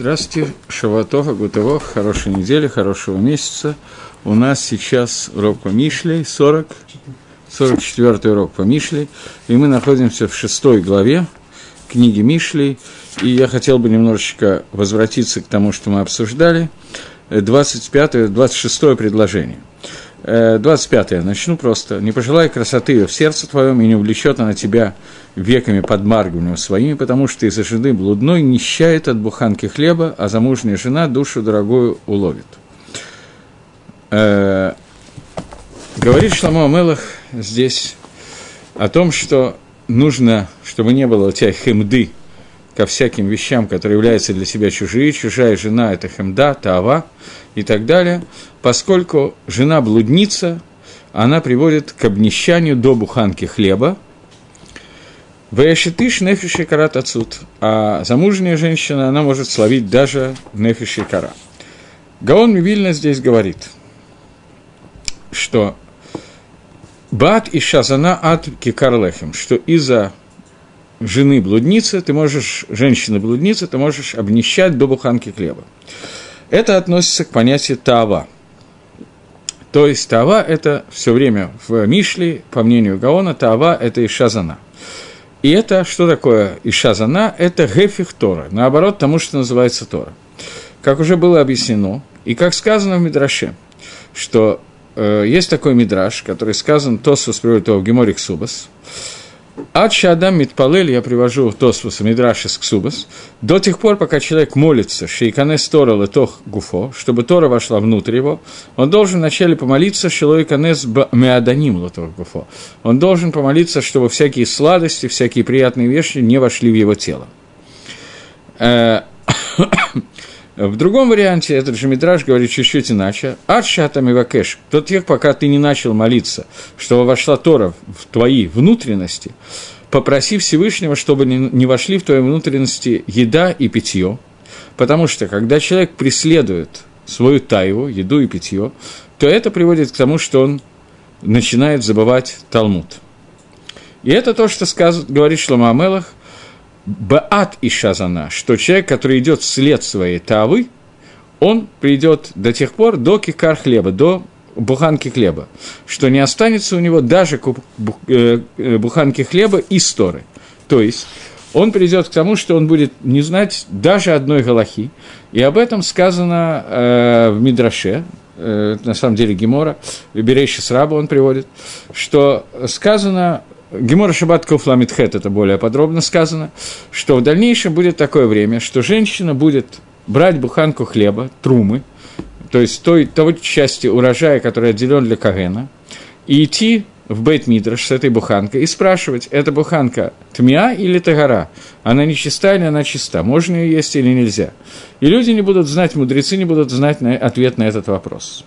Здравствуйте, Шаватова, Гутово, хорошей недели, хорошего месяца. У нас сейчас урок по Мишле, 40, 44 урок по Мишле, и мы находимся в шестой главе книги Мишли, и я хотел бы немножечко возвратиться к тому, что мы обсуждали, 25-26 предложение. 25 я начну просто. «Не пожелай красоты в сердце твоем, и не увлечет она тебя веками подмаргиванием своими, потому что из-за жены блудной нищает от буханки хлеба, а замужняя жена душу дорогую уловит». Э, говорит Шламо Амелах здесь о том, что нужно, чтобы не было у тебя хемды ко всяким вещам, которые являются для себя чужие, чужая жена – это хемда, тава и так далее, поскольку жена блудница, она приводит к обнищанию до буханки хлеба, Ваяшитыш нефиши карат отсюд, а замужняя женщина, она может словить даже нефиши кара. Гаон Мивильна здесь говорит, что Бат и Шазана от Кикарлехем, что из-за жены блудницы, ты можешь, женщины блудницы, ты можешь обнищать до буханки хлеба. Это относится к понятию тава. То есть тава – это все время в Мишле, по мнению Гаона, тава – это Ишазана. И это, что такое Ишазана? Это гефих Тора, наоборот тому, что называется Тора. Как уже было объяснено, и как сказано в Мидраше, что э, есть такой Мидраш, который сказан, Тосус приводит его в Геморик Субас, Ад Шадам Митпалель, я привожу Тосфуса Мидрашис Ксубас, до тех пор, пока человек молится, Шейканес Тора Летох Гуфо, чтобы Тора вошла внутрь его, он должен вначале помолиться Шилой Канес Меаданим Летох Гуфо. Он должен помолиться, чтобы всякие сладости, всякие приятные вещи не вошли в его тело. В другом варианте этот же Мидраж говорит чуть-чуть иначе. Аршата мивакеш, тот тех, пока ты не начал молиться, чтобы вошла Тора в твои внутренности, попроси Всевышнего, чтобы не вошли в твои внутренности еда и питье, потому что когда человек преследует свою тайву, еду и питье, то это приводит к тому, что он начинает забывать Талмуд. И это то, что сказ... говорит Шлома Амелах, Баат и Шазана, что человек, который идет вслед своей тавы, он придет до тех пор до кикар хлеба, до буханки хлеба, что не останется у него даже э, э, буханки хлеба и сторы. То есть он придет к тому, что он будет не знать даже одной галахи. И об этом сказано э, в Мидраше, э, на самом деле Гемора, Берейши Сраба он приводит, что сказано Гемора Шабат Куфламитхет, это более подробно сказано, что в дальнейшем будет такое время, что женщина будет брать буханку хлеба, трумы, то есть той, того части урожая, который отделен для Кагена, и идти в Бейт Мидраш с этой буханкой и спрашивать, эта буханка тмия или тагара, она не чиста или она чиста, можно ее есть или нельзя. И люди не будут знать, мудрецы не будут знать на, ответ на этот вопрос.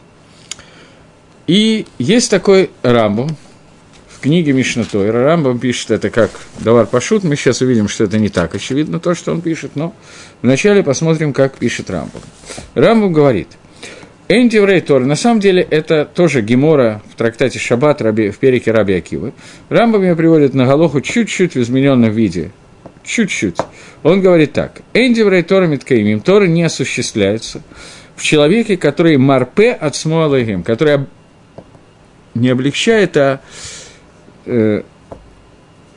И есть такой Рамбу, книге Мишна Тойра Рамбам пишет это как Давар Пашут. Мы сейчас увидим, что это не так очевидно, то, что он пишет, но вначале посмотрим, как пишет Рамбам. Рамбам говорит, Энди Тор, на самом деле это тоже Гемора в трактате Шаббат Раби, в перике Раби Акивы. Рамбам ее приводит на Галоху чуть-чуть в измененном виде, чуть-чуть. Он говорит так, Энди Тора Миткаимим, Тора не осуществляется в человеке, который марпе от Смуалайгим, который не облегчает, а э,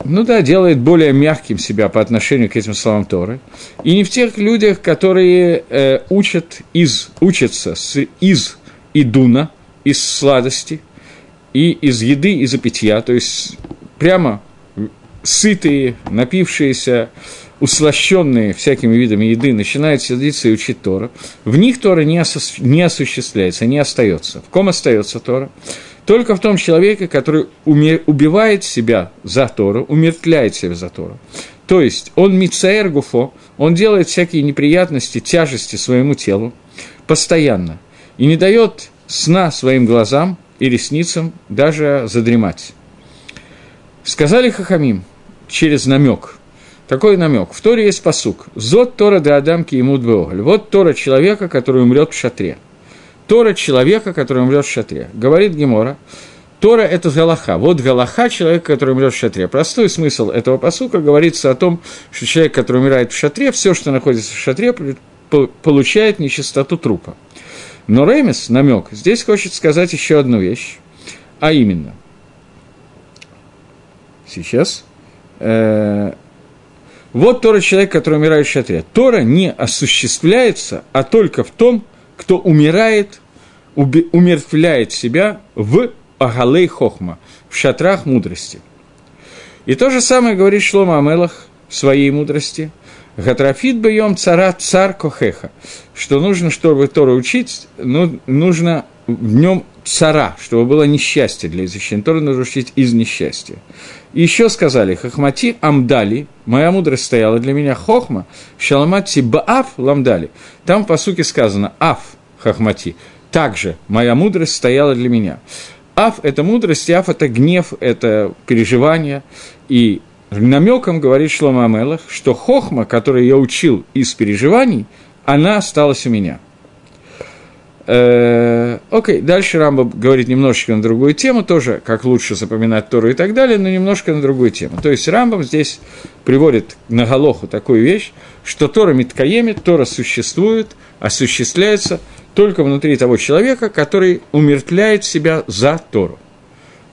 ну да, делает более мягким себя по отношению к этим словам Торы. И не в тех людях, которые э, учат из, учатся с, из идуна, из сладости, и из еды, из питья, то есть прямо сытые, напившиеся, услощенные всякими видами еды, начинают садиться и учить Тора, в них Тора не, осу- не осуществляется, не остается. В ком остается Тора? Только в том человеке, который убивает себя за Тору, умертвляет себя за Тору. То есть он мицаэр гуфо, он делает всякие неприятности, тяжести своему телу постоянно и не дает сна своим глазам и ресницам даже задремать. Сказали Хахамим через намек. Такой намек. В Торе есть посук. Зод Тора де Адамки ему двеоголь. Вот Тора человека, который умрет в шатре. Тора человека, который умрет в шатре. Говорит Гемора, Тора – это Галаха. Вот Галаха – человек, который умрет в шатре. Простой смысл этого посука говорится о том, что человек, который умирает в шатре, все, что находится в шатре, получает нечистоту трупа. Но Ремес, намек, здесь хочет сказать еще одну вещь, а именно, сейчас, э, вот Тора человек, который умирает в шатре. Тора не осуществляется, а только в том, кто умирает, уби, умертвляет себя в Агалей Хохма, в шатрах мудрости. И то же самое говорит Шлома Амелах в своей мудрости. Гатрафит бьем цара цар кохеха. Что нужно, чтобы Тору учить, ну, нужно в нем цара, чтобы было несчастье для изучения Торы, нужно учить из несчастья. И еще сказали, хохмати амдали, моя мудрость стояла для меня хохма, шаламати баав ламдали. Там по сути сказано аф хохмати, также моя мудрость стояла для меня. Аф – это мудрость, аф – это гнев, это переживание. И намеком говорит Шлома Амелах, что хохма, которую я учил из переживаний, она осталась у меня – Э, окей, дальше Рамба говорит немножечко на другую тему, тоже как лучше запоминать Тору и так далее, но немножко на другую тему. То есть Рамбам здесь приводит на Галоху такую вещь, что Тора Миткаемит, Тора существует, осуществляется только внутри того человека, который умертвляет себя за Тору.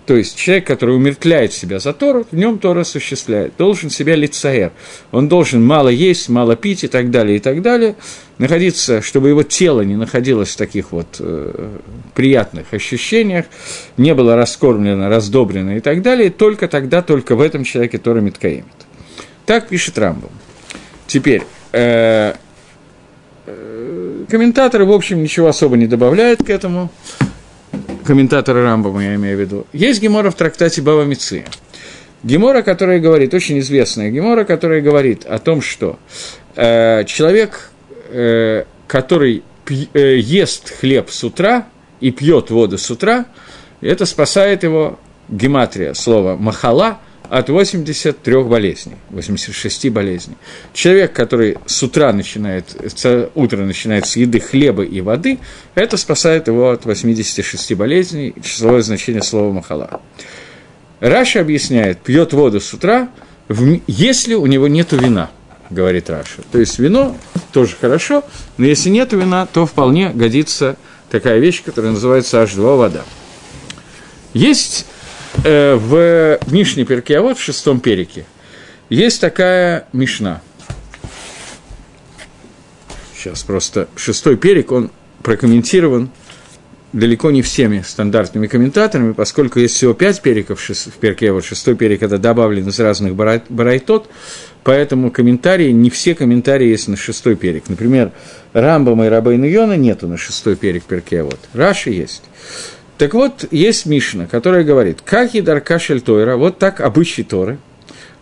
То есть человек, который умертвляет себя за Тору, в нем Тора осуществляет, должен себя лицаэр. Он должен мало есть, мало пить и так далее, и так далее, находиться, чтобы его тело не находилось в таких вот э, приятных ощущениях, не было раскормлено, раздобрено и так далее, только тогда, только в этом человеке Тора Миткаемит. Так пишет Рамбом. Теперь, э, комментаторы, в общем, ничего особо не добавляют к этому комментатора Рамбама, я имею в виду. Есть Гемора в трактате Бава Мицы. Гемора, которая говорит, очень известная Гемора, которая говорит о том, что э, человек, э, который пь, э, ест хлеб с утра и пьет воду с утра, это спасает его, гематрия, слово «מחלה», от 83 болезней, 86 болезней. Человек, который с утра начинает, утро начинает с еды хлеба и воды, это спасает его от 86 болезней, числовое значение слова «מחלה». Раши объясняет, пьет воду с утра, если у него нет вина, говорит Раши. То есть вино тоже хорошо, но если нет вина, то вполне годится такая вещь, которая называется H2 вода. Есть э, в Мишне Перке, а вот в шестом перике, есть такая Мишна. Сейчас просто шестой перик, он прокомментирован далеко не всеми стандартными комментаторами, поскольку есть всего пять периков в перке, вот шестой перик это добавлен из разных барайтот, поэтому комментарии, не все комментарии есть на шестой перик. Например, Рамбама и Рабейна Йона нету на шестой перик перке, вот. Раши есть. Так вот, есть Мишна, которая говорит, как едар кашель Тойра, вот так обычай Торы,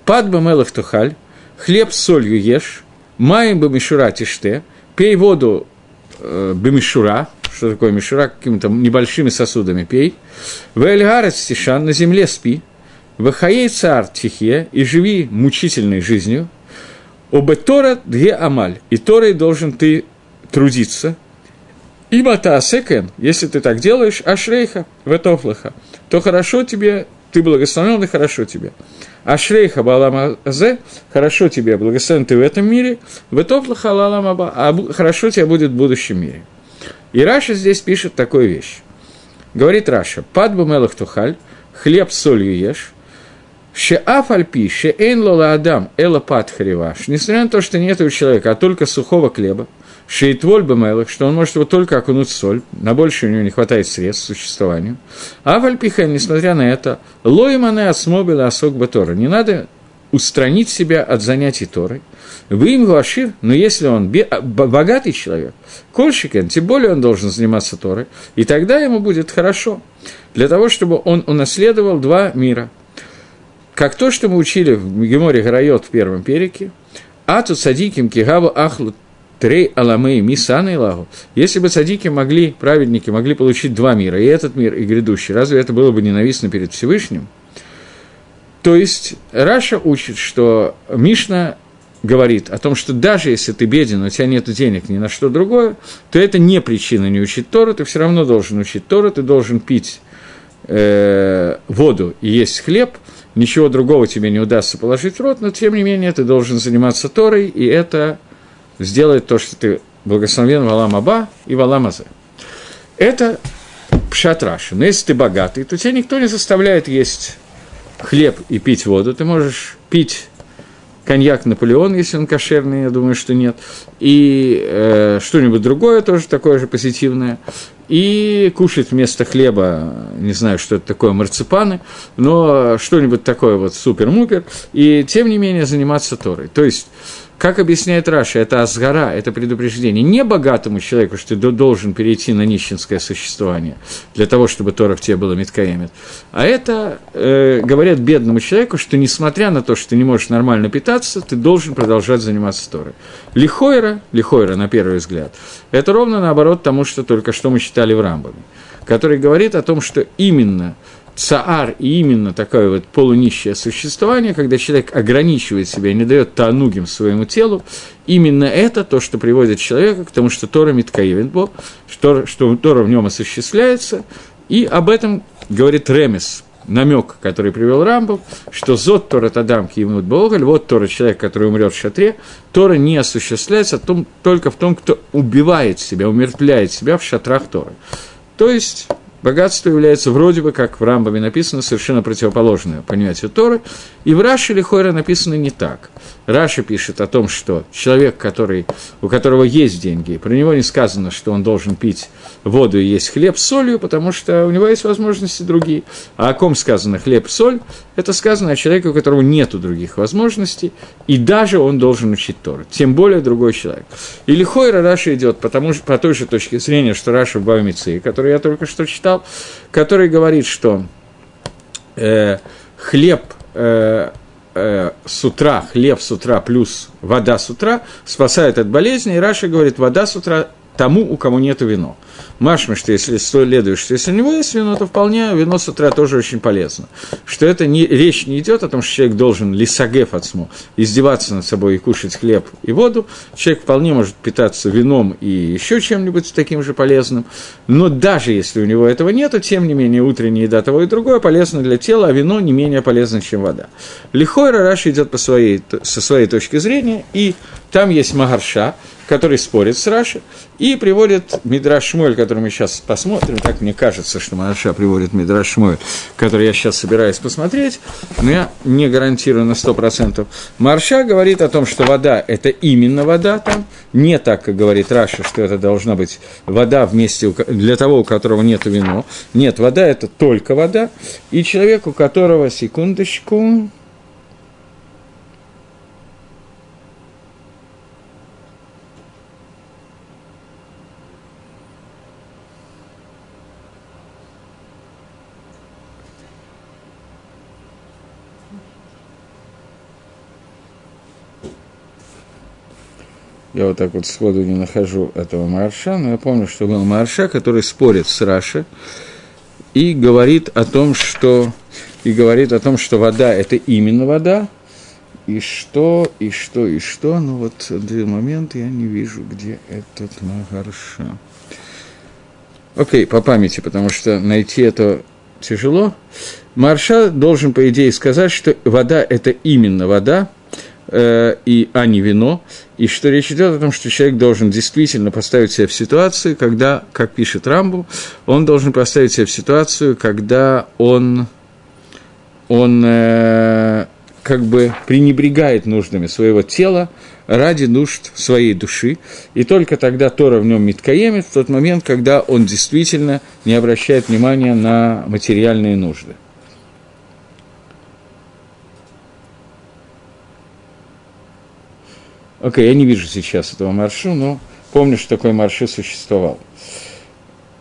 пад бамелах тухаль, хлеб с солью ешь, маем бы мишура тиште, пей воду э, бемишура, что такое мишура, какими-то небольшими сосудами пей, в эльгарец стишан, на земле спи, в хаей цар тихе, и живи мучительной жизнью, ובתורה אתה עמל, и Торой должен ты трудиться, и אם אתה עושה כן, если ты так делаешь, אשריך, וטוב לך, то хорошо тебе, ты благословен и хорошо тебе. אשריך בעולם הזה, хорошо тебе, благословен ты в этом мире, וטוב לך לעולם הבא, а хорошо тебе будет в будущем мире. И Раши здесь пишет такую вещь. Говорит Раши, פת במלח תאכל, хлеб с солью ешь, Шеаф альпи, шеэйн лола адам, эла пад хариваш. Несмотря на то, что нет у человека, а только сухого хлеба, Шейтволь Бамелах, что он может его только окунуть в соль, на больше у него не хватает средств к существованию. А Вальпихен, несмотря на это, лоимане осмобила осок Батора. Не надо устранить себя от занятий Торой. Вы им Гуашир, но если он богатый человек, кольщикен, тем более он должен заниматься Торой, и тогда ему будет хорошо, для того, чтобы он унаследовал два мира. Как то, что мы учили в Геморе Гарайот в первом перике, Ату садиким кигаву ахлут Трей Аламей Мисана и Лагу. Если бы садики могли, праведники могли получить два мира, и этот мир, и грядущий, разве это было бы ненавистно перед Всевышним? То есть Раша учит, что Мишна говорит о том, что даже если ты беден, у тебя нет денег ни на что другое, то это не причина не учить Тору, ты все равно должен учить Тору, ты должен пить э, воду и есть хлеб, ничего другого тебе не удастся положить в рот, но тем не менее ты должен заниматься Торой, и это сделает то, что ты благословен Валам Аба и Валам Азе. Это пшат Раши. Но если ты богатый, то тебя никто не заставляет есть хлеб и пить воду. Ты можешь пить коньяк Наполеон, если он кошерный, я думаю, что нет, и э, что-нибудь другое тоже такое же позитивное, и кушать вместо хлеба, не знаю, что это такое, марципаны, но что-нибудь такое вот супер-мупер, и тем не менее заниматься Торой. То есть как объясняет Раша, это азгара, это предупреждение не богатому человеку, что ты должен перейти на нищенское существование для того, чтобы Тора в тебе было Миткаемит. А это э, говорят бедному человеку, что несмотря на то, что ты не можешь нормально питаться, ты должен продолжать заниматься Торой. Лихойра, лихойра на первый взгляд, это ровно наоборот тому, что только что мы читали в Рамбаме, который говорит о том, что именно цаар и именно такое вот полунищее существование, когда человек ограничивает себя и не дает таанугим своему телу, именно это то, что приводит человека к тому, что Тора Миткаевенбо, что, что Тора в нем осуществляется, и об этом говорит Ремес, намек, который привел Рамбов, что зод Тора Тадам Киимут Боголь, вот Тора человек, который умрет в шатре, Тора не осуществляется только в том, кто убивает себя, умертвляет себя в шатрах Торы. То есть Богатство является вроде бы, как в Рамбаме написано, совершенно противоположное понятию Торы, и в Раше или Хойре написано не так. Раша пишет о том, что человек, который, у которого есть деньги, про него не сказано, что он должен пить воду и есть хлеб с солью, потому что у него есть возможности другие. А о ком сказано хлеб, соль, это сказано о человеке, у которого нет других возможностей, и даже он должен учить Тору, тем более другой человек. И לכאורה Раши идет потому, по той же точке зрения, что Раши в בבא מציעא, который я только что читал, который говорит, что э, хлеб э, э, с утра, хлеб с утра плюс вода с утра спасает от болезни, и Раши говорит, вода с утра тому, у кого нет вино. Машма, что если следуешь, что если у него есть вино, то вполне вино с утра тоже очень полезно. Что это не, речь не идет о том, что человек должен лисагеф отсму, издеваться над собой и кушать хлеб и воду. Человек вполне может питаться вином и еще чем-нибудь таким же полезным. Но даже если у него этого нет, тем не менее утренняя еда того и другое полезно для тела, а вино не менее полезно, чем вода. Лихой Рараш идет по своей, со своей точки зрения, и там есть Магарша, который спорит с Раши, и приводит Мидраш Шмуэль, который мы сейчас посмотрим, так мне кажется, что Мараша приводит Мидраш Шмуэль, который я сейчас собираюсь посмотреть, но я не гарантирую на 100%. Марша говорит о том, что вода – это именно вода там, не так, как говорит Раша, что это должна быть вода вместе для того, у которого нет вино. Нет, вода – это только вода, и человек, у которого, секундочку, Я вот так вот сходу не нахожу этого Марша, но я помню, что был Марша, который спорит с Раши и говорит о том, что и говорит о том, что вода – это именно вода, и что, и что, и что. Ну вот один момент я не вижу, где этот Магарша. Окей, по памяти, потому что найти это тяжело. Марша должен, по идее, сказать, что вода – это именно вода, э, и, а не вино, и что речь идет о том, что человек должен действительно поставить себя в ситуацию, когда, как пишет Рамбу, он должен поставить себя в ситуацию, когда он, он э, как бы пренебрегает нуждами своего тела ради нужд своей души, и только тогда Тора в нем миткаемит, в тот момент, когда он действительно не обращает внимания на материальные нужды. Окей, okay, я не вижу сейчас этого маршу, но помню, что такой марши существовал.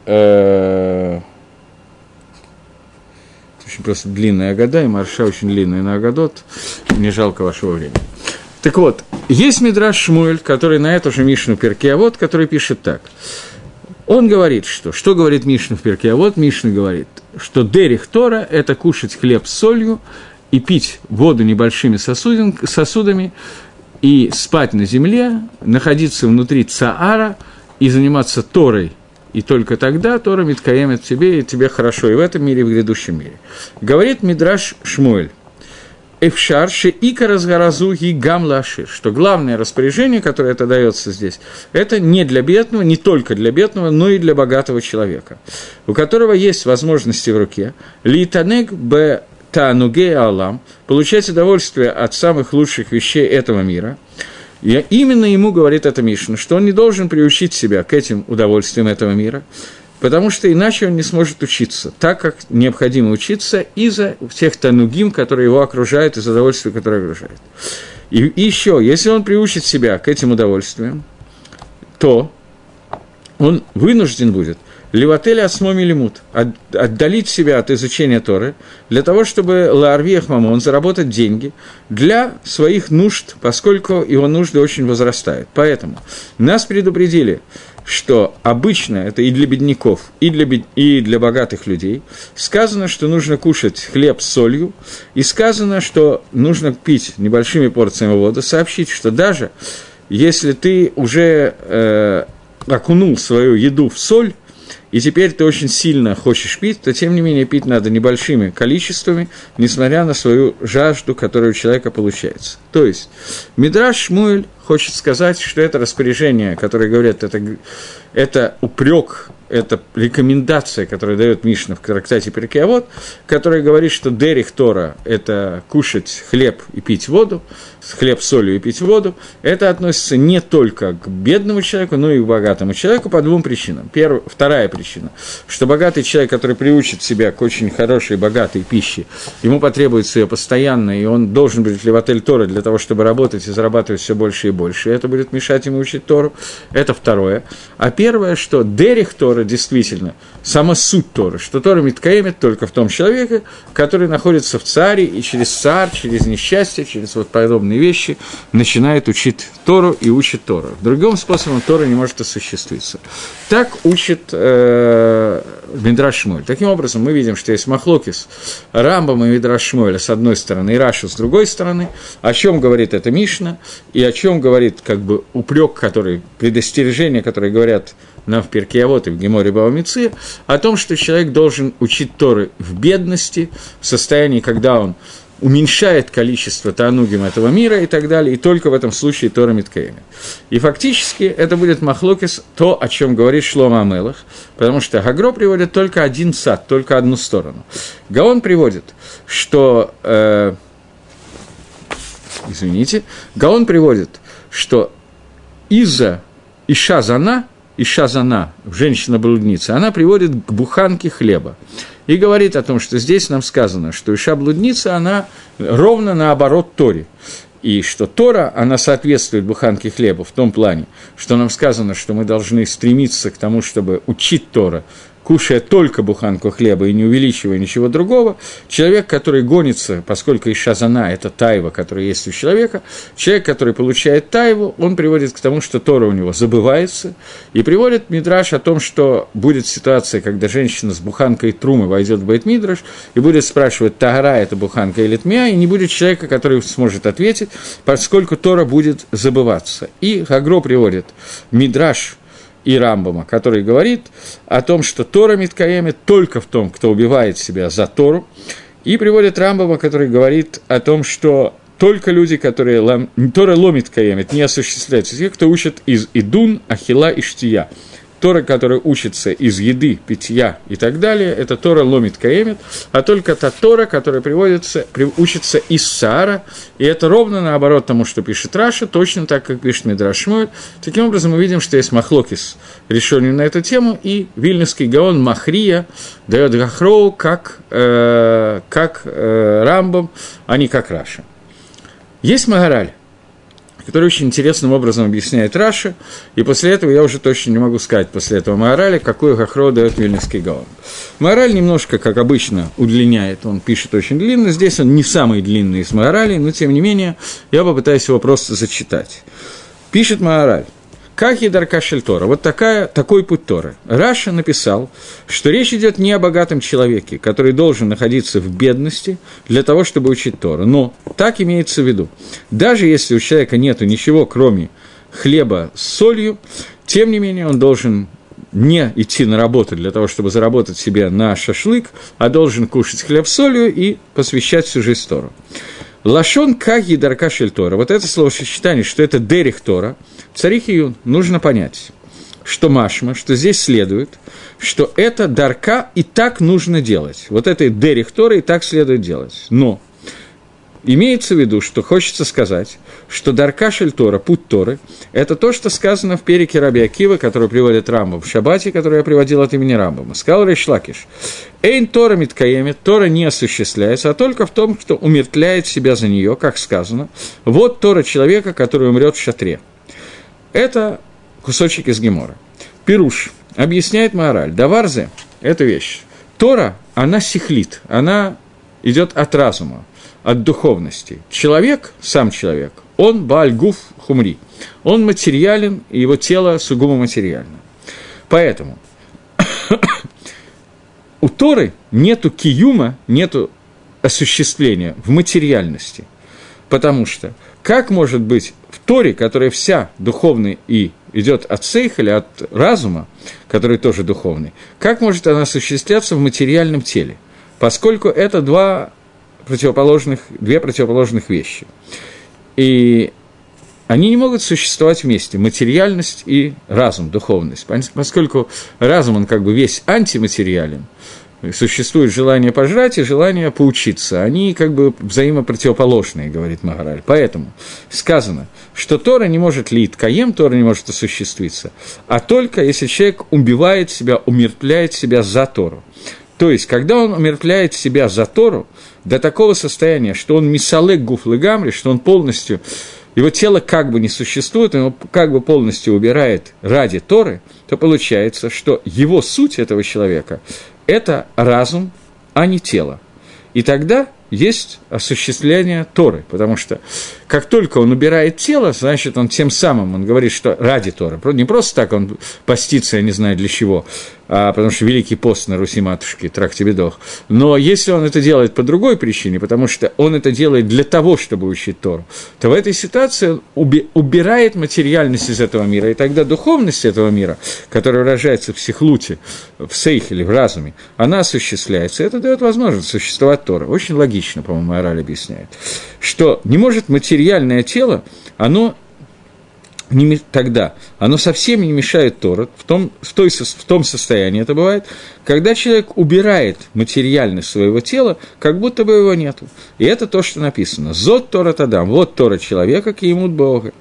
Э, очень просто длинная года, и марша очень длинная на Агадот. Мне жалко вашего времени. Так вот, есть Мидраш Шмуэль, который на эту же Мишну Перкиавод, который пишет так. Он говорит, что, что говорит Мишна в Перке, вот Мишна говорит, что Дерих Тора – это кушать хлеб с солью и пить воду небольшими сосудами, и спать на земле, находиться внутри Цаара и заниматься Торой, и только тогда Тора Миткаемет тебе, и тебе хорошо и в этом мире, и в грядущем мире. Говорит Мидраш Шмуэль, Эфшарше и Каразгаразу и Гамлашир, что главное распоряжение, которое это дается здесь, это не для бедного, не только для бедного, но и для богатого человека, у которого есть возможности в руке. Литанег б Тануге Алам, получать удовольствие от самых лучших вещей этого мира. И именно ему говорит эта Мишна, что он не должен приучить себя к этим удовольствиям этого мира, потому что иначе он не сможет учиться, так как необходимо учиться из-за всех танугим, которые его окружают, из удовольствия, которое окружает. И, и еще, если он приучит себя к этим удовольствиям, то он вынужден будет Леватель осмоми лимут, отдалить себя от изучения Торы, для того, чтобы Лаарвиях Мамон заработать деньги для своих нужд, поскольку его нужды очень возрастают. Поэтому нас предупредили, что обычно это и для бедняков, и для, бед... и для богатых людей, сказано, что нужно кушать хлеб с солью, и сказано, что нужно пить небольшими порциями воды, сообщить, что даже если ты уже э, окунул свою еду в соль, и теперь ты очень сильно хочешь пить, то тем не менее пить надо небольшими количествами, несмотря на свою жажду, которая у человека получается. То есть, Мидраш Шмуэль хочет сказать, что это распоряжение, которое говорят, это, это упрек это рекомендация, которую дает Мишна в трактате Перкеавод, которая говорит, что дерих Тора – это кушать хлеб и пить воду, хлеб с солью и пить воду. Это относится не только к бедному человеку, но и к богатому человеку по двум причинам. Первая, вторая причина, что богатый человек, который приучит себя к очень хорошей, богатой пище, ему потребуется ее постоянно, и он должен быть левотель Тора для того, чтобы работать и зарабатывать все больше и больше. И это будет мешать ему учить Тору. Это второе. А первое, что дерих Тора действительно, сама суть Торы, что Тора Миткаемит только в том человеке, который находится в царе, и через царь, через несчастье, через вот подобные вещи начинает учить Тору и учит Тору. Другим способом Тора не может осуществиться. Так учит э, Мидраш Шмуэль. Таким образом, мы видим, что есть Махлокис, Рамбам и Мидраш Шмуэля с одной стороны, и Раша с другой стороны. О чем говорит эта Мишна, и о чем говорит как бы упрек, который, предостережение, которые говорят нам в Перкиавод и в Геморе Баумицы, о том, что человек должен учить Торы в бедности, в состоянии, когда он уменьшает количество танугим этого мира и так далее, и только в этом случае Тора Миткаемит. И фактически это будет Махлокис, то, о чем говорит Шлома Амелах, потому что Гагро приводит только один сад, только одну сторону. Гаон приводит, что... Э, извините, Гаон приводит, что из-за Иша Зана, Иша Зана, женщина-блудница, она приводит к буханке хлеба. И говорит о том, что здесь нам сказано, что Иша-блудница, она ровно наоборот Торе. И что Тора, она соответствует буханке хлеба в том плане, что нам сказано, что мы должны стремиться к тому, чтобы учить Тора, кушая только буханку хлеба и не увеличивая ничего другого, человек, который гонится, поскольку и шазана – это тайва, которая есть у человека, человек, который получает тайву, он приводит к тому, что Тора у него забывается, и приводит Мидраш о том, что будет ситуация, когда женщина с буханкой трумы войдет в Байт Мидраш и будет спрашивать, Тагара – это буханка или тмия, и не будет человека, который сможет ответить, поскольку Тора будет забываться. И Хагро приводит Мидраш – и Рамбама, который говорит о том, что Тора Миткаемит только в том, кто убивает себя за Тору, и приводит Рамбама, который говорит о том, что только люди, которые лам... Тора ломит каемит, не осуществляются, те, кто учат из Идун, Ахила и Штия. Тора, которая учится из еды, питья и так далее, это Тора ломит каемит, а только та Тора, которая приводится, при, учится из Саара, и это ровно наоборот тому, что пишет Раша, точно так, как пишет Мидрашмуэль. Таким образом, мы видим, что есть Махлокис, решенный на эту тему, и Вильнюсский Гаон Махрия дает הכרעה как, э, как э, Рамбам, а не как Раши. Есть Магараль который очень интересным образом объясняет Раши, и после этого я уже точно не могу сказать, после этого Маорали, какую הכרעה дает Вильнюсский Гаон. Маораль немножко, как обычно, удлиняет, он пишет очень длинно, здесь он не самый длинный из Маоралей, но тем не менее я попытаюсь его просто зачитать. Пишет Маораль. כך היא דרכה של תורה? Вот такая, такой путь Торы. Раши написал, что речь идет не о богатом человеке, который должен находиться в бедности для того, чтобы учить Тору. Но так имеется в виду. Даже если у человека нет ничего, кроме хлеба с солью, тем не менее он должен не идти на работу для того, чтобы заработать себе на шашлык, а должен кушать хлеб с солью и посвящать всю жизнь Тору. Лашон Каги Дарка Тора. Вот это словосочетание, что это Дерих Тора, царих Июн, нужно понять, что Машма, что здесь следует, что это Дарка и так нужно делать. Вот это Дерих Тора и так следует делать. Но Имеется в виду, что хочется сказать, что Дарка Шельтора, путь Торы, это то, что сказано в перике Раби Акива, который приводит Рамбам в Шабате, который я приводил от имени Рамбама. Сказал Рейшлакиш, Эйн Тора Миткаемит, Тора не осуществляется, а только в том, что умертвляет себя за нее, как сказано. Вот Тора человека, который умрет в шатре. Это кусочек из Гемора. Пируш объясняет мораль. Даварзе – это вещь. Тора, она сихлит, она идет от разума от духовности. Человек, сам человек, он бальгуф хумри, он материален, и его тело сугубо материально. Поэтому у Торы нету киюма, нету осуществления в материальности. Потому что как может быть в Торе, которая вся духовная и идет от сейхаля, от разума, который тоже духовный, как может она осуществляться в материальном теле? Поскольку это два противоположных, две противоположных вещи. И они не могут существовать вместе, материальность и разум, духовность. Поскольку разум, он как бы весь антиматериален, существует желание пожрать и желание поучиться. Они как бы взаимопротивоположные, говорит Магараль. Поэтому сказано, что Тора не может лить каем, Тора не может осуществиться, а только если человек убивает себя, умертвляет себя за Тору. То есть, когда он умертвляет себя за Тору, до такого состояния, что он мисалек гуф легамри, что он полностью, его тело как бы не существует, он как бы полностью убирает ради Торы, то получается, что его суть этого человека – это разум, а не тело. И тогда есть осуществление Торы, потому что как только он убирает тело, значит, он тем самым, он говорит, что ради Торы, не просто так он постится, я не знаю для чего, а, потому что Великий пост на Руси Матушки, Трактибедох. Но если он это делает по другой причине, потому что он это делает для того, чтобы учить Тору, то в этой ситуации он уби- убирает материальность из этого мира, и тогда духовность этого мира, которая выражается в психлуте, в сейхеле, в разуме, она осуществляется, это дает возможность существовать Тора. Очень логично, по-моему, Мораль объясняет, что не может материальное тело, оно не, тогда оно совсем не мешает Тору, в том, в, той, в том состоянии это бывает, когда человек убирает материальность своего тела, как будто бы его нету. И это то, что написано. Зод Тора Тадам, вот Тора человека, к ему Бога,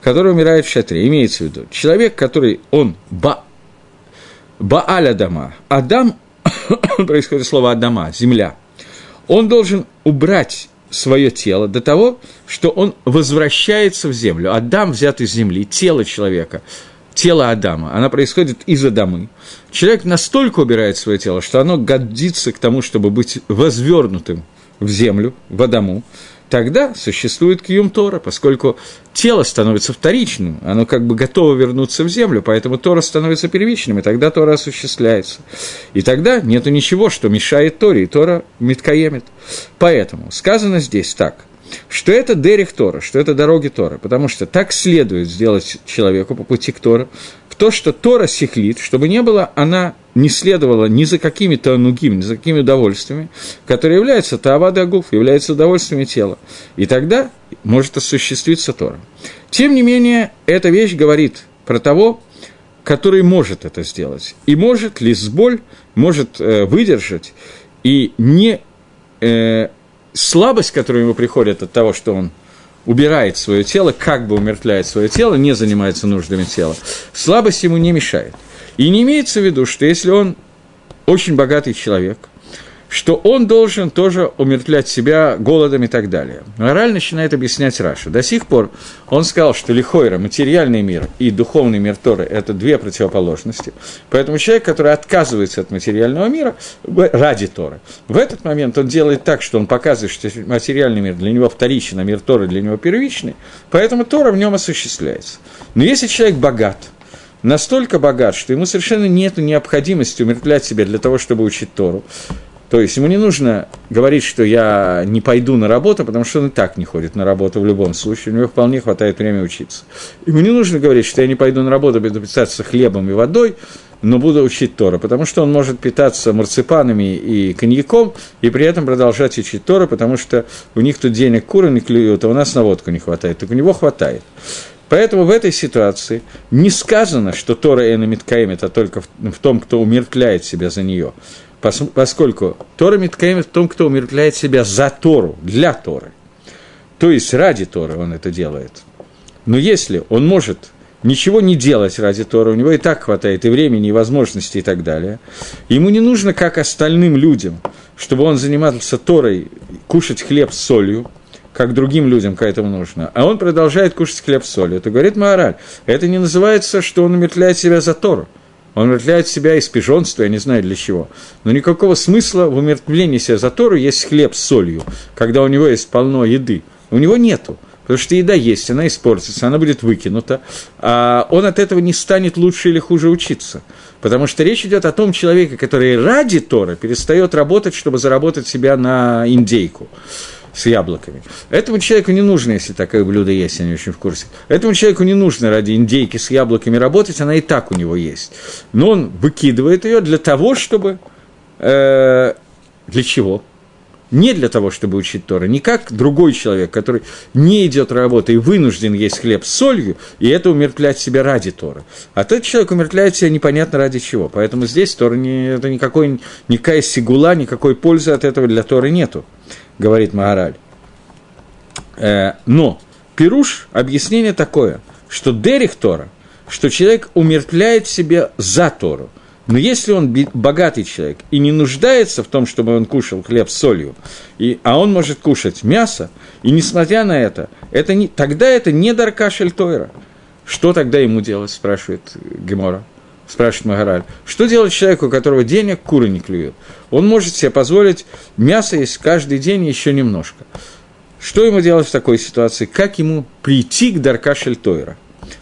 который умирает в шатре. Имеется в виду, человек, который, он ба, Бааль Адама, Адам, происходит слово Адама, земля, он должен убрать свое тело до того, что он возвращается в землю. Адам взят из земли, тело человека, тело Адама, она происходит из Адамы. Человек настолько убирает свое тело, что оно годится к тому, чтобы быть возвернутым в землю, в Адаму, тогда существует кьюм Тора, поскольку тело становится вторичным, оно как бы готово вернуться в землю, поэтому Тора становится первичным, и тогда Тора осуществляется. И тогда нет ничего, что мешает Торе, и Тора миткаемит. Поэтому сказано здесь так, что это Дерих Тора, что это дороги Тора, потому что так следует сделать человеку по пути к Тору, то, что Тора сихлит, чтобы не было, она не следовала ни за какими-то нугим, ни за какими удовольствиями, которые являются тавадагуф, являются удовольствиями тела. И тогда может осуществиться Тора. Тем не менее, эта вещь говорит про того, который может это сделать. И может ли сболь, может э, выдержать и не э, слабость, которая ему приходит от того, что он убирает свое тело, как бы умертвляет свое тело, не занимается нуждами тела, слабость ему не мешает. И не имеется в виду, что если он очень богатый человек, что он должен тоже умертвлять себя голодом и так далее. Мораль начинает объяснять Раша. До сих пор он сказал, что лихойра, материальный мир и духовный мир Торы – это две противоположности. Поэтому человек, который отказывается от материального мира ради Торы, в этот момент он делает так, что он показывает, что материальный мир для него вторичный, а мир Торы для него первичный, поэтому Тора в нем осуществляется. Но если человек богат – настолько богат, что ему совершенно нет необходимости умертвлять себя для того, чтобы учить Тору. То есть ему не нужно говорить, что я не пойду на работу, потому что он и так не ходит на работу в любом случае, у него вполне хватает времени учиться. Ему не нужно говорить, что я не пойду на работу, буду питаться хлебом и водой, но буду учить Тора, потому что он может питаться марципанами и коньяком, и при этом продолжать учить Тора, потому что у них тут денег куры не клюют, а у нас на водку не хватает, так у него хватает. Поэтому в этой ситуации не сказано, что Тора Энамит Каэмит, а только в том, кто умертвляет себя за нее, поскольку Тора Миткаэмит в том, кто умертвляет себя за Тору, для Торы. То есть ради Торы он это делает. Но если он может ничего не делать ради Тора, у него и так хватает и времени, и возможностей и так далее. Ему не нужно, как остальным людям, чтобы он занимался Торой, кушать хлеб с солью, как другим людям к этому нужно, а он продолжает кушать хлеб с солью, то говорит Маораль, это не называется, что он умертвляет себя за Тору. Он умертвляет себя из пижонства, я не знаю для чего. Но никакого смысла в умертвлении себя за Тору есть хлеб с солью, когда у него есть полно еды. У него нету. Потому что еда есть, она испортится, она будет выкинута, а он от этого не станет лучше или хуже учиться. Потому что речь идет о том человеке, который ради Тора перестает работать, чтобы заработать себя на индейку с яблоками. Этому человеку не нужно, если такое блюдо есть, я не очень в курсе. Этому человеку не нужно ради индейки с яблоками работать, она и так у него есть. Но он выкидывает ее для того, чтобы... Э, для чего? не для того, чтобы учить Тора, не как другой человек, который не идет работать и вынужден есть хлеб с солью, и это умертвлять себя ради Тора. А тот человек умертвляет себя непонятно ради чего. Поэтому здесь Тора не, это никакой, никакая сигула, никакой пользы от этого для Торы нету, говорит Магараль. Э, но Пируш объяснение такое, что Дерих Тора, что человек умертвляет себя за Тору. Но если он богатый человек и не нуждается в том, чтобы он кушал хлеб с солью, и, а он может кушать мясо, и несмотря на это, это не, тогда это не дарка шельтойра. Что тогда ему делать, спрашивает Гемора, спрашивает Магараль. Что делать человеку, у которого денег куры не клюют? Он может себе позволить мясо есть каждый день еще немножко. Что ему делать в такой ситуации? Как ему прийти к дарка шельтойра?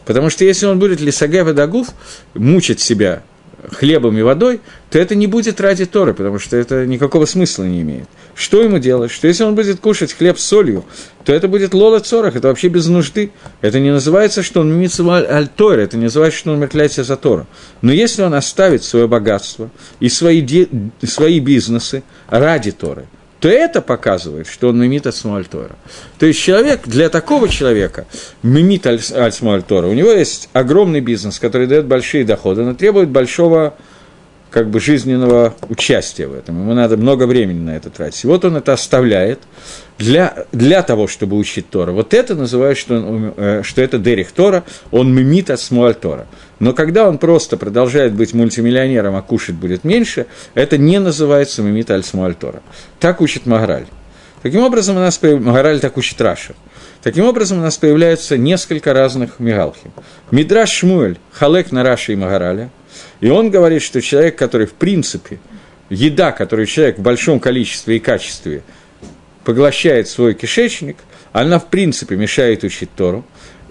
Потому что если он будет лисагева дагуф, мучить себя хлебом и водой, то это не будет ради Торы, потому что это никакого смысла не имеет. Что ему делать? Что если он будет кушать хлеб с солью, то это будет лола цорах, это вообще без нужды. Это не называется, что он митцва аль Тора, это не называется, что он меркляется за Тору. Но если он оставит свое богатство и свои, де... свои бизнесы ради Торы, то это показывает, что он мимит от Тора. То есть человек, для такого человека, мимит от Тора, у него есть огромный бизнес, который дает большие доходы, но требует большого как бы жизненного участия в этом. Ему надо много времени на это тратить. И вот он это оставляет для, для того, чтобы учить Тора. Вот это называют, что, он, э, что это Дерих Тора, он мимит от Тора. Но когда он просто продолжает быть мультимиллионером, а кушать будет меньше, это не называется мимит аль Смуаль Тора. Так учит Магараль. Таким образом, у нас Магараль так учит Раша. Таким образом, у нас появляются несколько разных мигалхим. Мидраш Шмуэль, Халек на Раши и Магараля – и он говорит, что человек, который в принципе, еда, которую человек в большом количестве и качестве поглощает свой кишечник, она в принципе мешает учить Тору.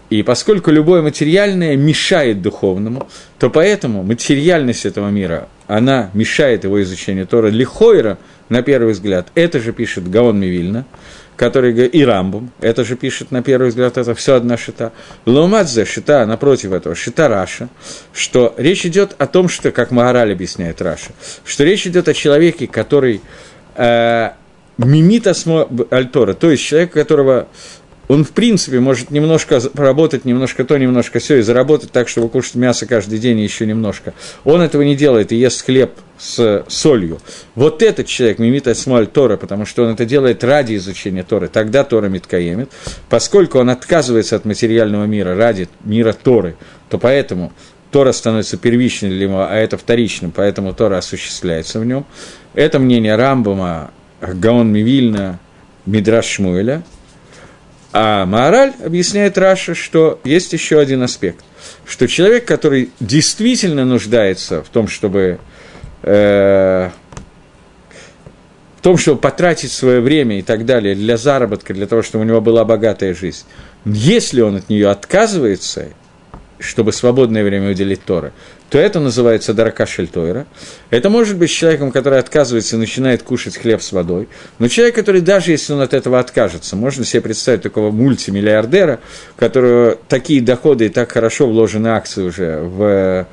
И поскольку любое материальное мешает духовному, то поэтому материальность этого мира, она мешает его изучению Тора. Лихойра, на первый взгляд, это же пишет Гаон Мивильна – который и Рамбум, это же пишет на первый взгляд, это все одна шита. Ломадзе шита, напротив этого, шита Раша, что речь идет о том, что, как Магараль объясняет Раша, что речь идет о человеке, который э, мимит альтора, то есть человек, которого он, в принципе, может немножко поработать, немножко то, немножко все, и заработать так, чтобы кушать мясо каждый день еще немножко. Он этого не делает и ест хлеб с солью. Вот этот человек мимит смоль Тора, потому что он это делает ради изучения Торы, тогда Тора миткаемит. Поскольку он отказывается от материального мира ради мира Торы, то поэтому Тора становится первичным для него, а это вторичным, поэтому Тора осуществляется в нем. Это мнение Рамбама, Гаон Мивильна, Мидраш Шмуэля – а Маораль объясняет Раша, что есть еще один аспект, что человек, который действительно нуждается в том, чтобы э, в том, чтобы потратить свое время и так далее для заработка, для того, чтобы у него была богатая жизнь, если он от нее отказывается, чтобы свободное время уделить Торы, то это называется дарака шельтойра. Это может быть человеком, который отказывается и начинает кушать хлеб с водой. Но человек, который даже если он от этого откажется, можно себе представить такого мультимиллиардера, у которого такие доходы и так хорошо вложены акции уже в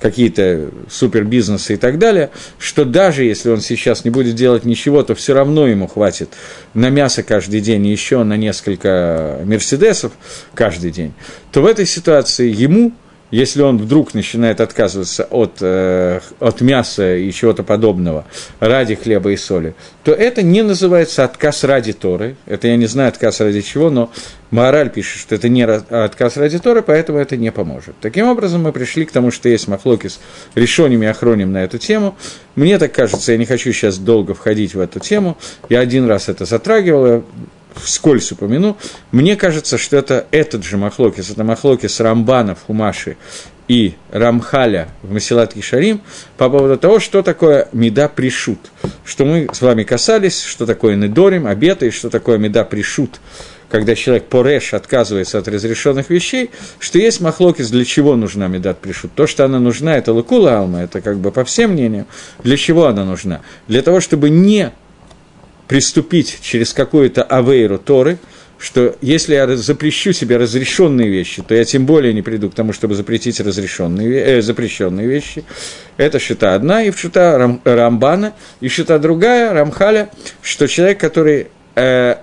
какие-то супербизнесы и так далее, что даже если он сейчас не будет делать ничего, то все равно ему хватит на мясо каждый день и еще на несколько мерседесов каждый день, то в этой ситуации ему – если он вдруг начинает отказываться от, э, от мяса и чего-то подобного ради хлеба и соли, то это не называется отказ ради Торы. Это я не знаю, отказ ради чего, но Мораль пишет, что это не отказ ради Торы, поэтому это не поможет. Таким образом, мы пришли к тому, что есть махлокис решением и охроним на эту тему. Мне так кажется, я не хочу сейчас долго входить в эту тему. Я один раз это затрагивал, вскользь упомяну, мне кажется, что это этот же Махлокис, это Махлокис Рамбана в Хумаши и Рамхаля в Масилат Кишарим по поводу того, что такое меда пришут, что мы с вами касались, что такое недорим, обета, и что такое меда пришут, когда человек пореш отказывается от разрешенных вещей, что есть махлокис, для чего нужна медат пришут. То, что она нужна, это лукула алма, это как бы по всем мнениям. Для чего она нужна? Для того, чтобы не приступить через какую-то авейру Торы, что если я запрещу себе разрешенные вещи, то я тем более не приду к тому, чтобы запретить разрешенные, э, запрещенные вещи. Это шита одна, и шита Рам, Рамбана, и шита другая, Рамхаля, что человек, который э,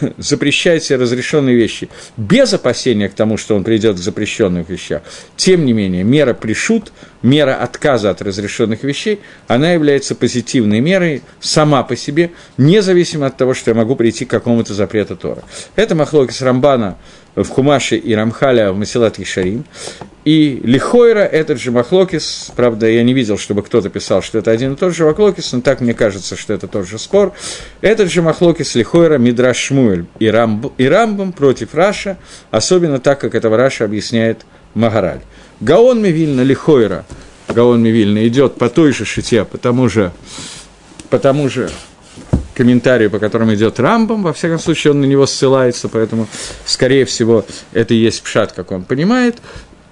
запрещает себе разрешенные вещи без опасения к тому, что он придет к запрещенным вещам, тем не менее, мера пришут, мера отказа от разрешенных вещей, она является позитивной мерой сама по себе, независимо от того, что я могу прийти к какому-то запрету Тора. Это Махлокис Рамбана в Хумаше и Рамхаля в Масилат Ишарим. И Лихойра, этот же Махлокис, правда, я не видел, чтобы кто-то писал, что это один и тот же Махлокис, но так мне кажется, что это тот же спор. Этот же Махлокис Лихойра Мидраш Шмуэль и, Рамб, и Рамбом против Раша, особенно так, как этого Раша объясняет Магараль. Гаон Мивильна Лихойра, Гаон Мивильна идет по той же шите, по тому же, по тому же комментарию, по которому идет Рамбом, во всяком случае, он на него ссылается, поэтому, скорее всего, это и есть пшат, как он понимает,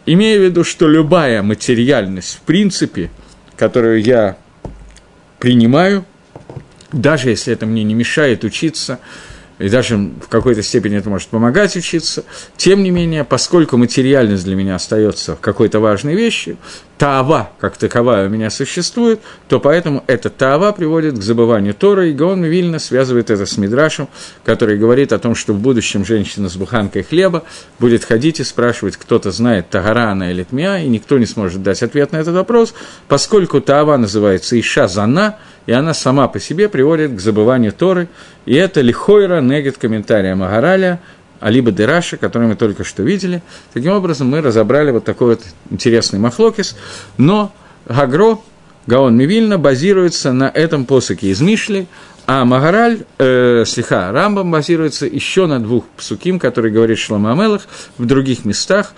имея в виду, что любая материальность, в принципе, которую я принимаю, даже если это мне не мешает учиться, и даже в какой-то степени это может помогать учиться. Тем не менее, поскольку материальность для меня остается какой-то важной вещью, таава как таковая у меня существует, то поэтому эта таава приводит к забыванию Тора, и Гаон Вильна связывает это с Мидрашем, который говорит о том, что в будущем женщина с буханкой хлеба будет ходить и спрашивать, кто-то знает, Тагара она или Тмия, и никто не сможет дать ответ на этот вопрос, поскольку таава называется Иша Зана, и она сама по себе приводит к забыванию Торы, и это лихойра негет комментария Магараля, алибо Дераша, который мы только что видели. Таким образом, мы разобрали вот такой вот интересный махлокис, но Гагро, Гаон Мивильна, базируется на этом посоке из Мишли, а Магараль, э, слегка, Рамбам базируется еще на двух псуким, которые говорит Шлома Амелах в других местах.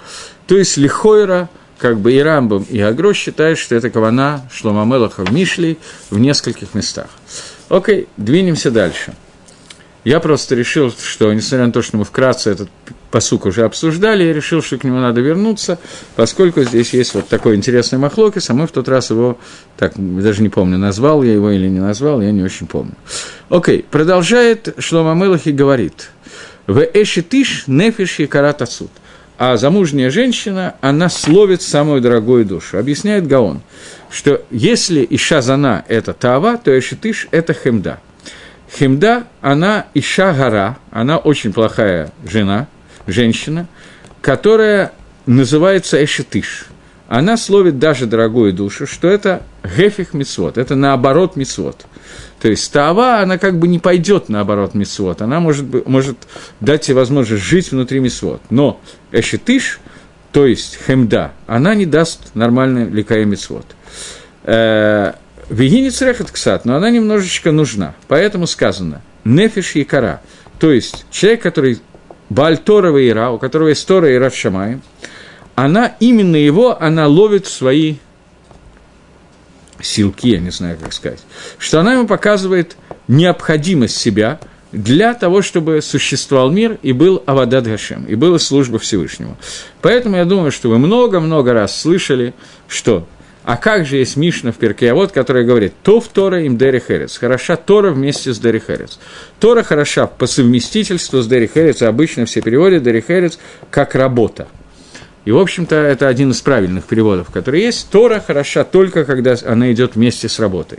То есть Лихойра – как бы и Рамбам, и Агро считают, что это кавана Шлома Мелаха в Мишле в нескольких местах. Окей, двинемся дальше. Я просто решил, что, несмотря на то, что мы вкратце этот посук уже обсуждали, я решил, что к нему надо вернуться, поскольку здесь есть вот такой интересный махлокис, а мы в тот раз его, так, даже не помню, назвал я его или не назвал, я не очень помню. Окей, продолжает Шлома Мелах и говорит, «В эшитиш нефиш и карат отсюд» а замужняя женщина, она словит самую дорогую душу. Объясняет Гаон, что если Иша Зана – это Тава, то Эшитыш – это Хемда. Хемда, она Иша Гара, она очень плохая жена, женщина, которая называется Эшитыш. Она словит даже дорогую душу, что это Гефих Мицвод, это наоборот Мицвод. То есть Тава, она как бы не пойдет наоборот Мисвод, она может, может дать тебе возможность жить внутри Мисвод. Но Эшетыш, то есть Хемда, она не даст нормальный ликая Мисвод. Э, Вегинец рехат ксат, но она немножечко нужна. Поэтому сказано нефиш якара, то есть человек, который Бальторова Ира, у которого есть Тора Ира в Шамае, она, именно его, она ловит в свои силки, я не знаю, как сказать, что она ему показывает необходимость себя для того, чтобы существовал мир и был Авадад Гашем, и была служба Всевышнему. Поэтому я думаю, что вы много-много раз слышали, что а как же есть Мишна в Перкеавод, которая говорит, то в Тора им Дери Херец. Хороша Тора вместе с Дери Херец. Тора хороша по совместительству с Дери Херец, обычно все переводят Дери Херец как работа. И, в общем-то, это один из правильных переводов, который есть. Тора хороша только, когда она идет вместе с работой.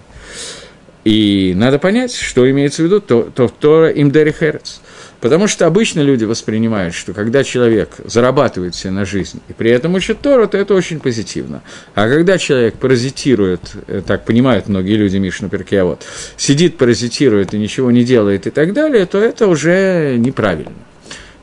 И надо понять, что имеется в виду, то, то Тора им Херец. Потому что обычно люди воспринимают, что когда человек зарабатывает себе на жизнь и при этом учит Тору, то это очень позитивно. А когда человек паразитирует, э, так понимают многие люди Мишну Перкиавод, сидит, паразитирует и ничего не делает и так далее, то это уже неправильно.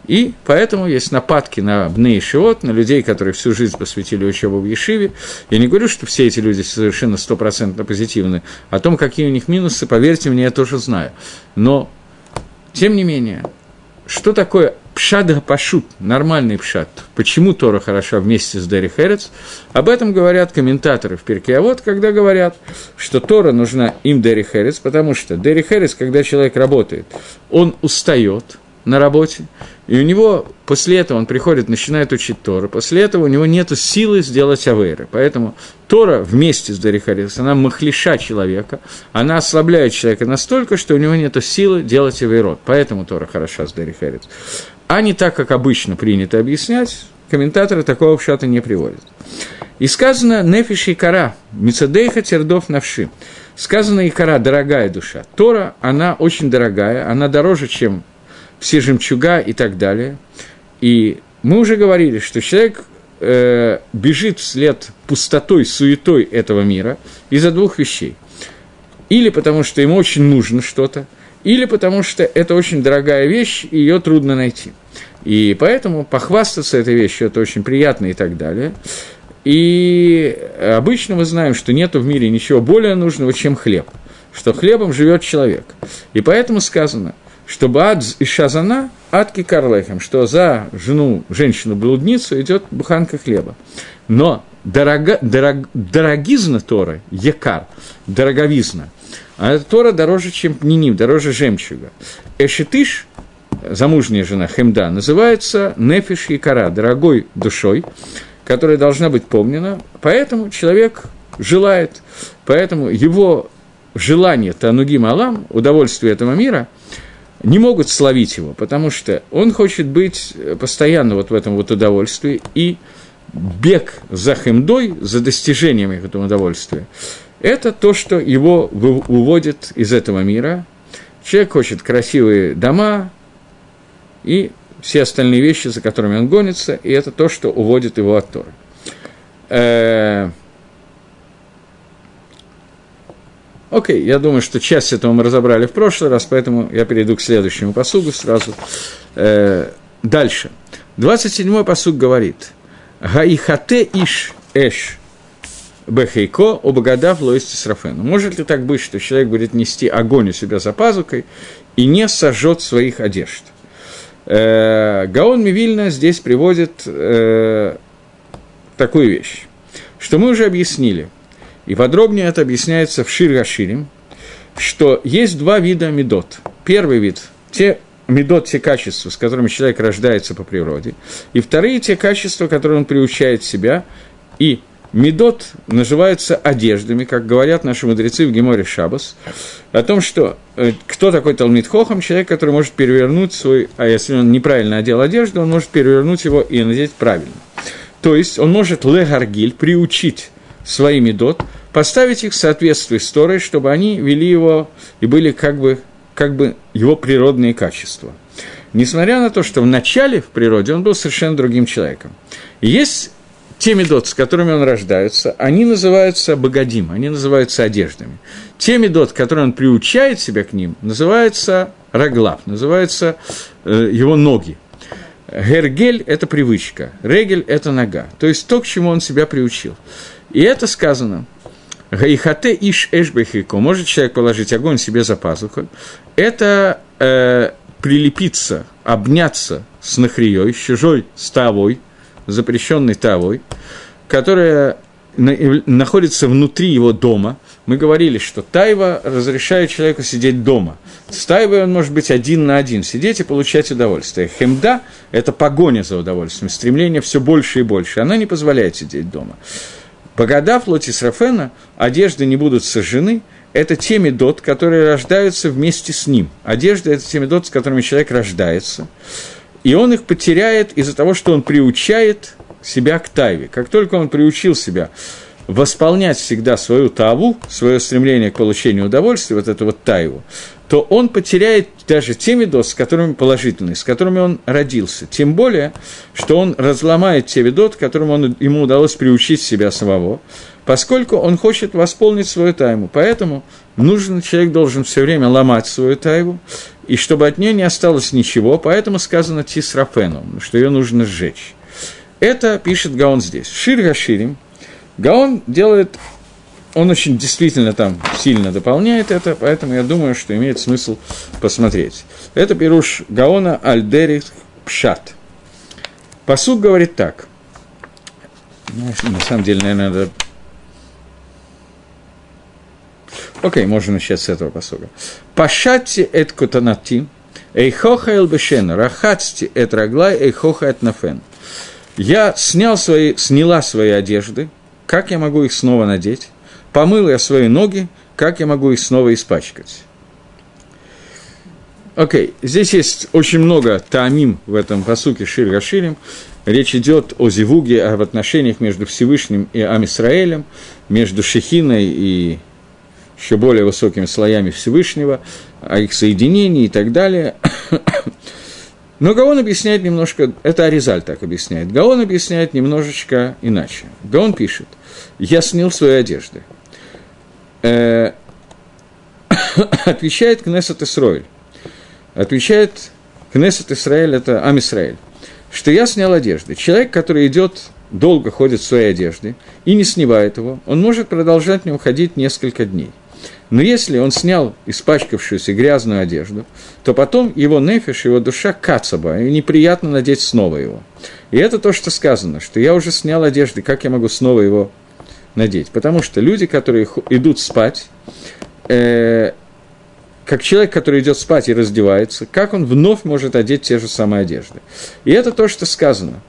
И поэтому есть нападки на бны шиот, на людей, которые всю жизнь посвятили учебу в Ешиве. Я не говорю, что все эти люди совершенно стопроцентно позитивны. О том, какие у них минусы, поверьте мне, я тоже знаю. Но, тем не менее, что такое пшат пашут, нормальный пшат? Почему Тора хороша вместе с Дери Херец? Об этом говорят комментаторы в Перке. А вот когда говорят, что Тора нужна им Дери Херец, потому что Дери Херец, когда человек работает, он устает на работе, и у него после этого он приходит, начинает учить Тору, после этого у него нет силы сделать авейры. Поэтому Тора вместе с Дарихарис, она махлиша человека, она ослабляет человека настолько, что у него нет силы делать авейрот. Поэтому Тора хороша с Дарихарис. А не так, как обычно принято объяснять, комментаторы такого пшата не приводят. И сказано «нефиш и кара», «мицадейха тердов навши». Сказано и кара, дорогая душа. Тора, она очень дорогая, она дороже, чем все жемчуга и так далее. И мы уже говорили, что человек э, бежит вслед пустотой, суетой этого мира из-за двух вещей. Или потому, что ему очень нужно что-то, или потому, что это очень дорогая вещь, и ее трудно найти. И поэтому похвастаться этой вещью – это очень приятно и так далее. И обычно мы знаем, что нет в мире ничего более нужного, чем хлеб, что хлебом живет человек. И поэтому сказано – что Баадз и Шазана адки карлехем, что за жену, женщину-блудницу идет буханка хлеба. Но дорого, дорог, дорогизна Тора, якар, дороговизна, а Тора дороже, чем ниним, дороже жемчуга. Эшетиш, замужняя жена Хемда, называется нефиш якара, дорогой душой, которая должна быть помнена, поэтому человек желает, поэтому его желание Танугим Алам, удовольствие этого мира – не могут словить его, потому что он хочет быть постоянно вот в этом вот удовольствии, и бег за хемдой, за достижением этого удовольствия, это то, что его уводит из этого мира. Человек хочет красивые дома и все остальные вещи, за которыми он гонится, и это то, что уводит его от Торы. Э, Окей, я думаю, что часть этого мы разобрали в прошлый раз, поэтому я перейду к следующему посугу сразу. Э, дальше. 27-й посуг говорит. Гаихате иш эш бехейко обагадав лоисти срафену. Может ли так быть, что человек будет нести огонь у себя за пазукой и не сожжет своих одежд? Э, Гаон Мивильна здесь приводит э, такую вещь, что мы уже объяснили – и подробнее это объясняется в Шир Гаширим, что есть два вида медот. Первый вид – те медот, те качества, с которыми человек рождается по природе, и вторые – те качества, которые он приучает себя, и Медот называется одеждами, как говорят наши мудрецы в Геморе Шабас, о том, что э, кто такой Талмит Хохам, человек, который может перевернуть свой, а если он неправильно одел одежду, он может перевернуть его и надеть правильно. То есть он может легаргиль приучить свои медот, поставить их в соответствии с Торой, чтобы они вели его и были как бы, как бы его природные качества. Несмотря на то, что в начале в природе он был совершенно другим человеком. Есть те медот, с которыми он рождается, они называются богодим, они называются одеждами. Те медот, которые он приучает себя к ним, называются раглав, называются э, его ноги. Гергель – это привычка, регель – это нога, то есть то, к чему он себя приучил. И это сказано – Гаихате иш эшбехико. Может человек положить огонь себе за пазуху. Это э, прилепиться, обняться с нахрией, с чужой с тавой, запрещенной тавой, которая находится внутри его дома. Мы говорили, что тайва разрешает человеку сидеть дома. С тайвой он может быть один на один, сидеть и получать удовольствие. Хемда – это погоня за удовольствием, стремление все больше и больше. Она не позволяет сидеть дома. Погода плоти Срафена, одежды не будут сожжены, это те медот, которые рождаются вместе с ним. Одежда – это те медот, с которыми человек рождается. И он их потеряет из-за того, что он приучает себя к тайве. Как только он приучил себя восполнять всегда свою таву, свое стремление к получению удовольствия, вот эту вот тайву, то он потеряет даже те медот, с которыми положительные, с которыми он родился. Тем более, что он разломает те медот, которым он, ему удалось приучить себя самого, поскольку он хочет восполнить свою тайму. Поэтому нужен, человек должен все время ломать свою тайву, и чтобы от нее не осталось ничего, поэтому сказано тисрафену, что ее нужно сжечь. Это пишет Гаон здесь. Шир Гаширим. Гаон делает он очень действительно там сильно дополняет это, поэтому я думаю, что имеет смысл посмотреть. Это Пируш Гаона Альдерих Пшат. Посуд говорит так. Ну, на самом деле, наверное, надо... Окей, можно начать с этого посуга. Пашатти эт кутанати, эйхоха элбешен, рахатсти эт раглай, эйхоха эт нафен. Я снял свои, сняла свои одежды, как я могу их снова надеть? Помыл я свои ноги, как я могу их снова испачкать? Окей, okay. здесь есть очень много таамим в этом посуке Шир Гаширим. Речь идет о зивуге, об отношениях между Всевышним и Амисраэлем, между Шехиной и еще более высокими слоями Всевышнего, о их соединении и так далее. Но Гаон объясняет немножко, это Аризаль так объясняет, Гаон объясняет немножечко иначе. Гаон пишет, я снял свои одежды – э, отвечает Кнессет Исроэль. Отвечает Кнессет Исраэль, это Ам Исраэль, что я снял одежды. Человек, который идет, долго ходит в своей одежде и не снимает его, он может продолжать в нем ходить несколько дней. Но если он снял испачкавшуюся грязную одежду, то потом его нефиш, его душа кацаба, и неприятно надеть снова его. И это то, что сказано, что я уже снял одежды, как я могу снова его надеть. Потому что люди, которые идут спать, э, как человек, который идет спать и раздевается, как он вновь может одеть те же самые одежды. И это то, что сказано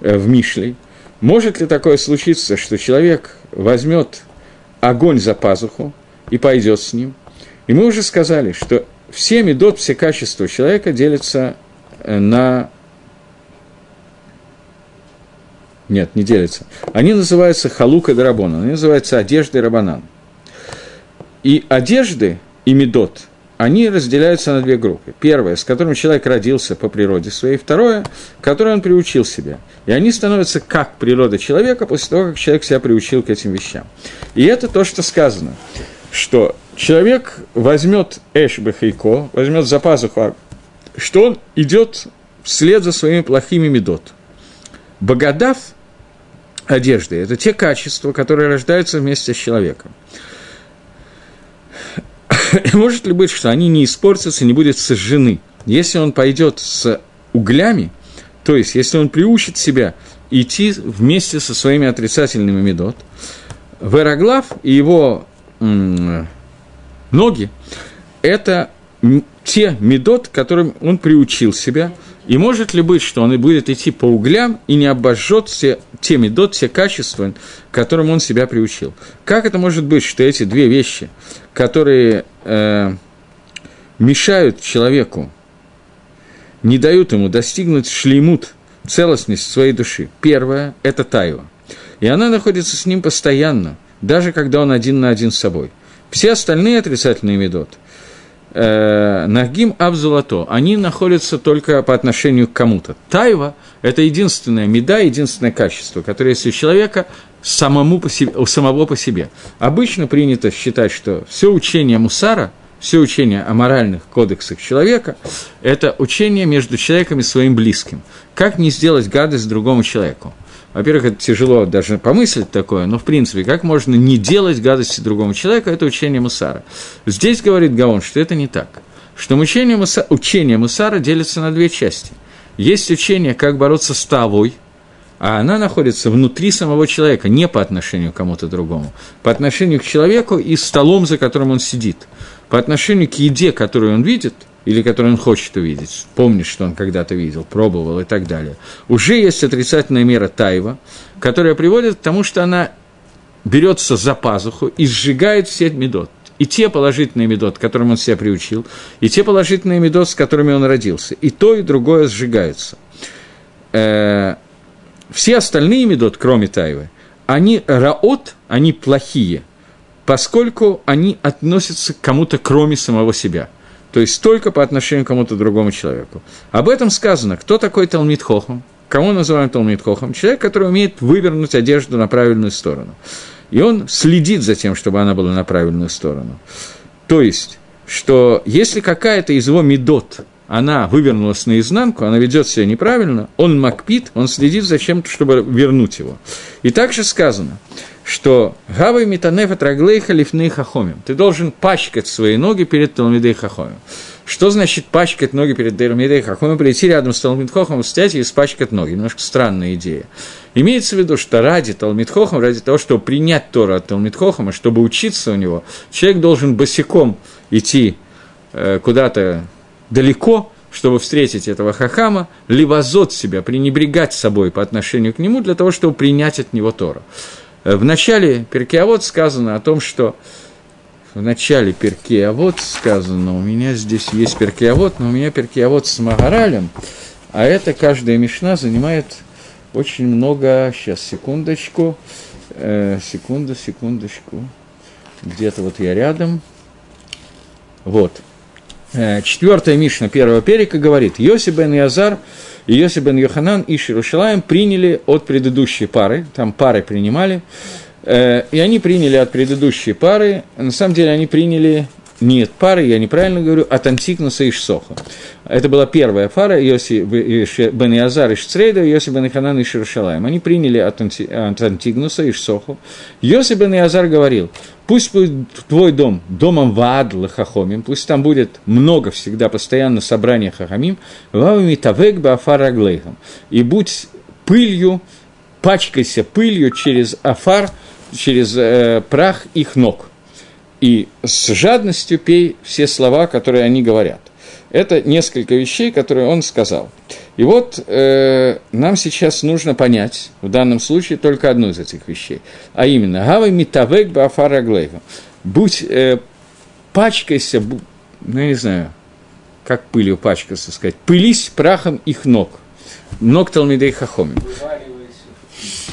э, в Мишле. Может ли такое случиться, что человек возьмет огонь за пазуху и пойдет с ним? И мы уже сказали, что все медот, все качества человека делятся э, на Нет, не делятся. Они называются халука дарабона, они называются одежды рабанан. И одежды и медот, они разделяются на две группы. Первое, с которым человек родился по природе своей, второе, которое он приучил себя. И они становятся как природа человека после того, как человек себя приучил к этим вещам. И это то, что сказано, что человек возьмет эш бахейко, возьмет за пазуху, что он идет вслед за своими плохими медот. Богадав – одежды. Это те качества, которые рождаются вместе с человеком. Может ли быть, что они не испортятся, не будут сожжены? Если он пойдет с углями, то есть если он приучит себя идти вместе со своими отрицательными медот, Вероглав и его ноги – это те медот, которым он приучил себя – и может ли быть, что он и будет идти по углям и не обожжет все те медот, все качества, которым он себя приучил? Как это может быть, что эти две вещи, которые э, мешают человеку, не дают ему достигнуть шлеймут, целостность своей души? Первое – это тайва. И она находится с ним постоянно, даже когда он один на один с собой. Все остальные отрицательные медот – э, Нагим Абзулато, они находятся только по отношению к кому-то. Тайва – это единственная меда, единственное качество, которое есть у человека самому по себе, у самого по себе. Обычно принято считать, что все учение Мусара, все учение о моральных кодексах человека – это учение между человеком и своим близким. Как не сделать гадость другому человеку? Во-первых, это тяжело даже помыслить такое, но в принципе, как можно не делать гадости другому человеку, это учение Мусара. Здесь говорит Гаон, что это не так. Что учение, Муса, учение Мусара делится на две части. Есть учение, как бороться с тавой, а она находится внутри самого человека, не по отношению к кому-то другому, по отношению к человеку и столом, за которым он сидит, по отношению к еде, которую он видит – или который он хочет увидеть, помнит, что он когда-то видел, пробовал и так далее, уже есть отрицательная мера тайва, которая приводит к тому, что она берется за пазуху и сжигает все медот. И те положительные медот, которым он себя приучил, и те положительные медот, с которыми он родился. И то, и другое сжигаются. Э, все остальные медот, кроме Тайвы, они раот, они плохие, поскольку они относятся к кому-то, кроме самого себя. То есть только по отношению к кому-то другому человеку. Об этом сказано, кто такой Талмит Хохам, кого называем Талмит Хохам? Человек, который умеет вывернуть одежду на правильную сторону. И он следит за тем, чтобы она была на правильную сторону. То есть, что если какая-то из его медот она вывернулась наизнанку, она ведет себя неправильно, он макпит, он следит за чем-то, чтобы вернуть его. И также сказано, что «Гавай митанефа траглейха лифны хахомим» – ты должен пачкать свои ноги перед Талмидей хахомим. Что значит пачкать ноги перед Талмидей хахомим? Прийти рядом с Талмид хохом, встать и испачкать ноги. Немножко странная идея. Имеется в виду, что ради Талмид хохом, ради того, чтобы принять Тору от Талмид хохома, чтобы учиться у него, человек должен босиком идти э, куда-то далеко, чтобы встретить этого хахама, либо зод себя, пренебрегать собой по отношению к нему, для того, чтобы принять от него Тору. Э, в начале Перкеавод сказано о том, что в начале Перкеавод сказано, у меня здесь есть Перкеавод, но у меня Перкеавод с Магаралем, а это каждая мешна занимает очень много, сейчас, секундочку, э, секунду, секундочку, где-то вот я рядом, вот – четвертая Мишна первого перика говорит, Йоси бен Язар и Йоси бен Йоханан и Ширушалаем приняли от предыдущей пары, там пары принимали, э, и они приняли от предыдущей пары, на самом деле они приняли нет пары, я неправильно говорю, от Антикнуса и Шсоха. Это была первая пара, Йоси бен Иазар и Шцрейда, Йоси бен Иханан и Шерушалаем. Они приняли от, Анти, от Антигнуса и Шсоху. Йоси бен Иазар говорил, пусть будет твой дом домом Ваад Лахахомим, пусть там будет много всегда, постоянно собрания Хахамим, Вавами Тавек Баафар Аглейхам, и будь пылью, пачкайся пылью через афар, через э, прах их ног и с жадностью пей все слова, которые они говорят. Это несколько вещей, которые он сказал. И вот э, нам сейчас нужно понять, в данном случае, только одну из этих вещей, а именно «Гавай митавек бафара глейва» «Будь, э, пачкайся, бу, ну, я не знаю, как пылью пачкаться сказать, пылись прахом их ног, ног Талмидей Хахоми».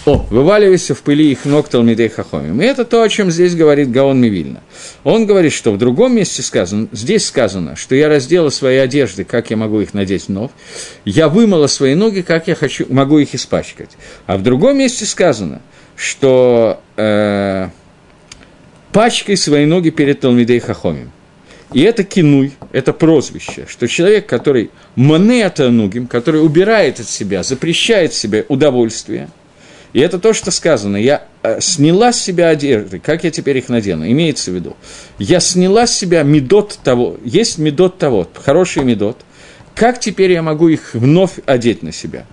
О, вываливайся в пыли их ног Талмидей Хахомим. И это то, о чем здесь говорит Гаон Мивильна. Он говорит, что в другом месте сказано, здесь сказано, что я раздела свои одежды, как я могу их надеть вновь, я вымыла свои ноги, как я хочу, могу их испачкать. А в другом месте сказано, что э, пачкай свои ноги перед Талмидей Хахомим. И это кинуй, это прозвище, что человек, который манеатанугим, который убирает от себя, запрещает себе удовольствие – и это то, что сказано. Я э, сняла с себя одежды, как я теперь их надену? Имеется в виду. Я сняла с себя медот того. Есть медот того, хороший медот. Как теперь я могу их вновь одеть на себя?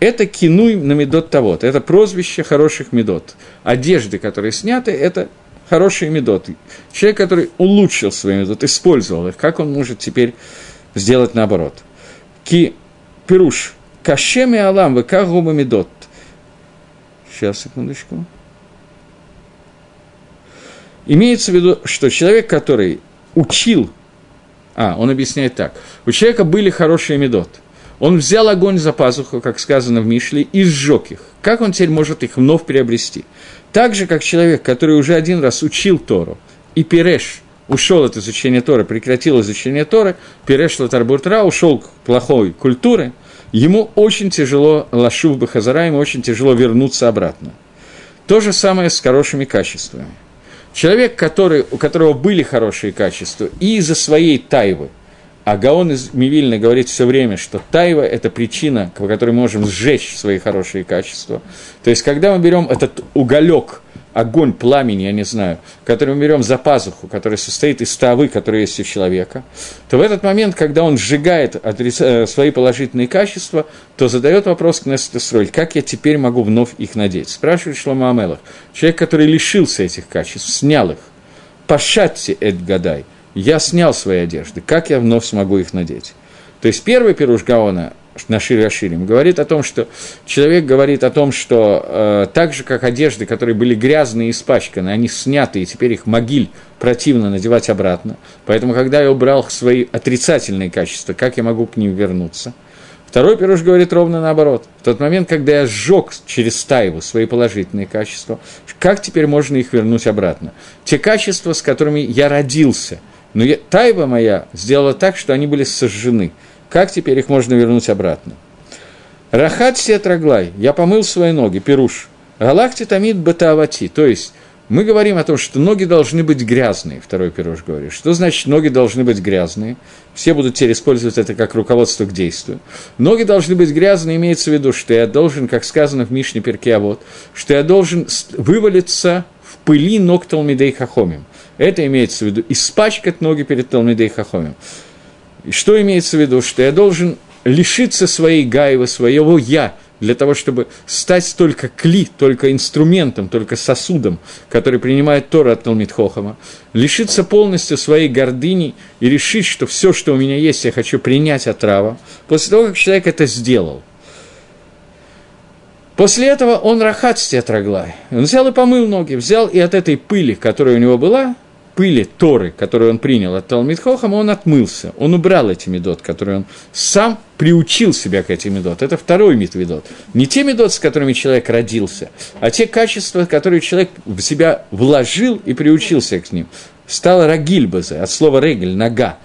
Это кинуй на медот того. Это прозвище хороших медот. Одежды, которые сняты, это хорошие медоты. Человек, который улучшил свои медоты, использовал их, как он может теперь сделать наоборот? Ки пируш. Кашеми алам, вы как губа медот. Сейчас, секундочку. Имеется в виду, что человек, который учил, а, он объясняет так, у человека были хорошие медот, он взял огонь за пазуху, как сказано в Мишле, и сжег их. Как он теперь может их вновь приобрести? Так же, как человек, который уже один раз учил Тору, и Переш ушел от изучения Торы, прекратил изучение Торы, Переш Латарбуртра ушел к плохой культуре, ему очень тяжело, Лашув Бахазара, ему очень тяжело вернуться обратно. То же самое с хорошими качествами. Человек, который, у которого были хорошие качества, и из-за своей тайвы, а Гаон из Мивильна говорит все время, что тайва – это причина, по которой мы можем сжечь свои хорошие качества. То есть, когда мы берем этот уголек – огонь пламени, я не знаю, который мы берем за пазуху, который состоит из тавы, которая есть у человека, то в этот момент, когда он сжигает э, свои положительные качества, то задает вопрос к Нестесроль, как я теперь могу вновь их надеть? Спрашивает Шлома Амелах, человек, который лишился этих качеств, снял их, пошатьте Эд Гадай, я снял свои одежды, как я вновь смогу их надеть? То есть первый пируш Гаона на Шире Аширим, говорит о том, что человек говорит о том, что э, так же, как одежды, которые были грязные и испачканы, они сняты, и теперь их могиль противно надевать обратно. Поэтому, когда я убрал свои отрицательные качества, как я могу к ним вернуться? Второй пируш говорит ровно наоборот. В тот момент, когда я сжег через тайву свои положительные качества, как теперь можно их вернуть обратно? Те качества, с которыми я родился, но я, тайва моя сделала так, что они были сожжены. Как теперь их можно вернуть обратно? Рахат сетраглай, я помыл свои ноги, пируш. Галакти тамид батавати, то есть мы говорим о том, что ноги должны быть грязные, второй пирож говорит. Что значит ноги должны быть грязные? Все будут теперь использовать это как руководство к действию. Ноги должны быть грязные, имеется в виду, что я должен, как сказано в Мишне Перке, а вот, что я должен вывалиться в пыли ног Талмидей Хахомим. Это имеется в виду испачкать ноги перед Талмидей Хахомим. Что имеется в виду? Что я должен лишиться своей гаева, своего «я», для того, чтобы стать только кли, только инструментом, только сосудом, который принимает Тора от Талмит Хохама, лишиться полностью своей гордыни и решить, что все, что у меня есть, я хочу принять от Рава, после того, как человек это сделал. После этого он рахат стетрагла. Он взял и помыл ноги, взял и от этой пыли, которая у него была, пыли Торы, которую он принял от Талмитхохама, он отмылся. Он убрал эти медот, которые он сам приучил себя к этим медот. Это второй медведот. Не те медот, с которыми человек родился, а те качества, которые человек в себя вложил и приучился к ним. Стало рагильбазе, от слова регель, нога.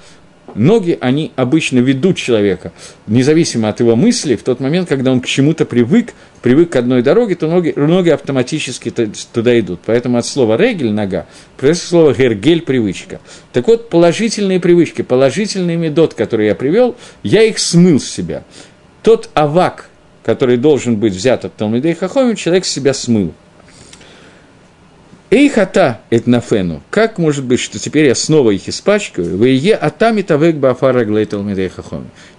Ноги, они обычно ведут человека, независимо от его мыслей, в тот момент, когда он к чему-то привык, привык к одной дороге, то ноги, ноги автоматически туда идут. Поэтому от слова «регель» – нога, происходит слово «гергель» – привычка. Так вот, положительные привычки, положительный медот, который я привел, я их смыл с себя. Тот авак, который должен быть взят от Талмидей Хахоми, человек себя смыл – Эйхата этнафену. Как может быть, что теперь я снова их испачкаю? Вы е атами тавек бафара глейтал.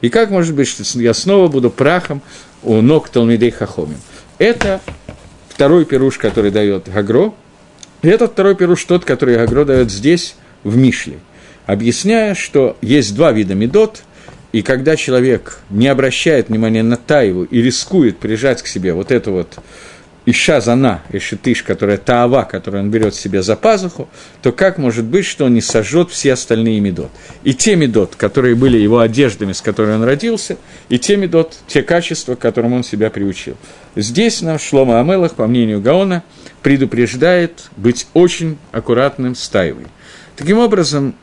И как может быть, что я снова буду прахом у ног Талмидей Хахомим? Это второй пируш, который дает Гагро. И этот второй пируш тот, который Гагро дает здесь, в Мишле, объясняя, что есть два вида медот, и когда человек не обращает внимания на Таеву и рискует прижать к себе вот эту вот Иша зана, Ишитыш, которая Таава, которую он берет себе за пазуху, то как может быть, что он не сожжет все остальные медот? И те медот, которые были его одеждами, с которыми он родился, и те медот, те качества, к которым он себя приучил. Здесь нам Шлома Амелах, по мнению Гаона, предупреждает быть очень аккуратным с Таевой. Таким образом,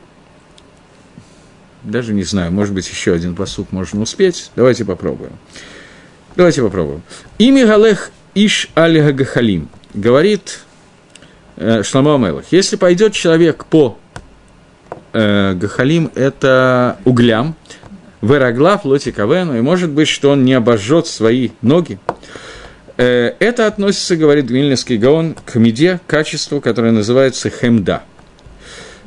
даже не знаю, может быть, еще один посуд можно успеть. Давайте попробуем. Давайте попробуем. Ими Галех Иш аль Гахалим, говорит э, Шламо Амелах, если пойдет человек по э, Гахалим, это углям, Вероглав, Лоти Кавену, и может быть, что он не обожжет свои ноги. Э, это относится, говорит Вильнинский Гаон, к меде, качеству, которое называется хемда,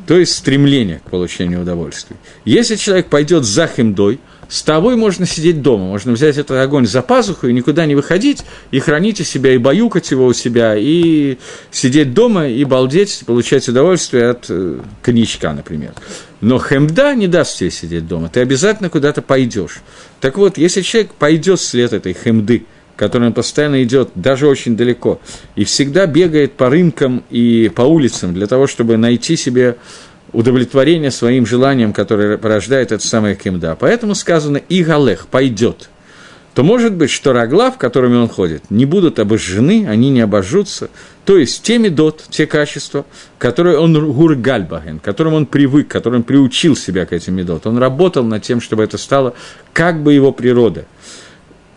то есть стремление к получению удовольствия. Если человек пойдет за хемдой, с тобой можно сидеть дома, можно взять этот огонь за пазуху и никуда не выходить, и хранить у себя, и баюкать его у себя, и сидеть дома, и балдеть, получать удовольствие от э, коньячка, например. Но хемда не даст тебе сидеть дома, ты обязательно куда-то пойдешь. Так вот, если человек пойдет вслед этой хемды, которой он постоянно идет, даже очень далеко, и всегда бегает по рынкам и по улицам для того, чтобы найти себе удовлетворение своим желаниям, которое порождает это самое кимда. Поэтому сказано «и галех» – «пойдет». То может быть, что рогла, в которыми он ходит, не будут обожжены, они не обожжутся. То есть те медот, те качества, которые он гургальбаген, которым он привык, которым приучил себя к этим медот. Он работал над тем, чтобы это стало как бы его природа –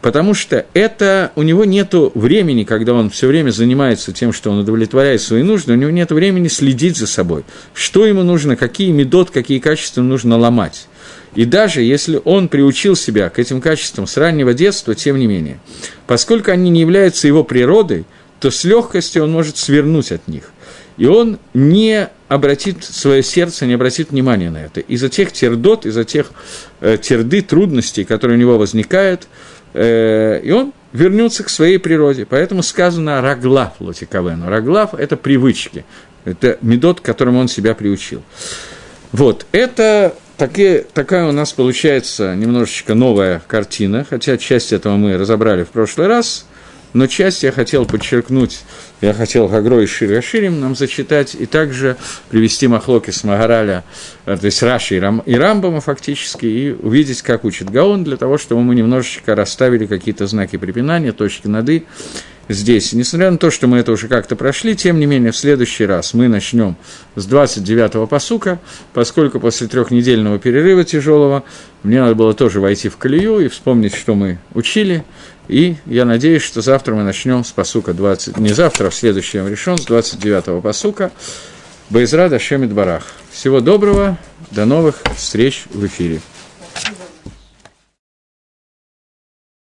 потому что это у него нет времени, когда он все время занимается тем, что он удовлетворяет свои нужды, у него нет времени следить за собой, что ему нужно, какие медот, какие качества нужно ломать. И даже если он приучил себя к этим качествам с раннего детства, тем не менее, поскольку они не являются его природой, то с легкостью он может свернуть от них. И он не обратит свое сердце, не обратит внимания на это. Из-за тех тердот, из-за тех э, терды, трудностей, которые у него возникают – и он вернется к своей природе. Поэтому сказано «раглав» лотикавену. Раглав – это привычки, это медот, к которому он себя приучил. Вот, это такие, такая у нас получается немножечко новая картина, хотя часть этого мы разобрали в прошлый раз. но часть я хотел подчеркнуть, я хотел Гагро и Широширим нам зачитать, и также привести Махлоки с Магараля, э, то есть Раши и, и Рамбама фактически, и увидеть, как учит Гаон, для того, чтобы мы немножечко расставили какие-то знаки препинания, точки над «и», здесь. Несмотря на то, что мы это уже как-то прошли, тем не менее, в следующий раз мы начнем с 29-го посука, поскольку после трехнедельного перерыва тяжелого мне надо было тоже войти в колею и вспомнить, что мы учили. И я надеюсь, что завтра мы начнем с посука 20, не завтра, а в следующем решен, с 29-го посука. Байзра Дашемит Барах. Всего доброго, до новых встреч в эфире.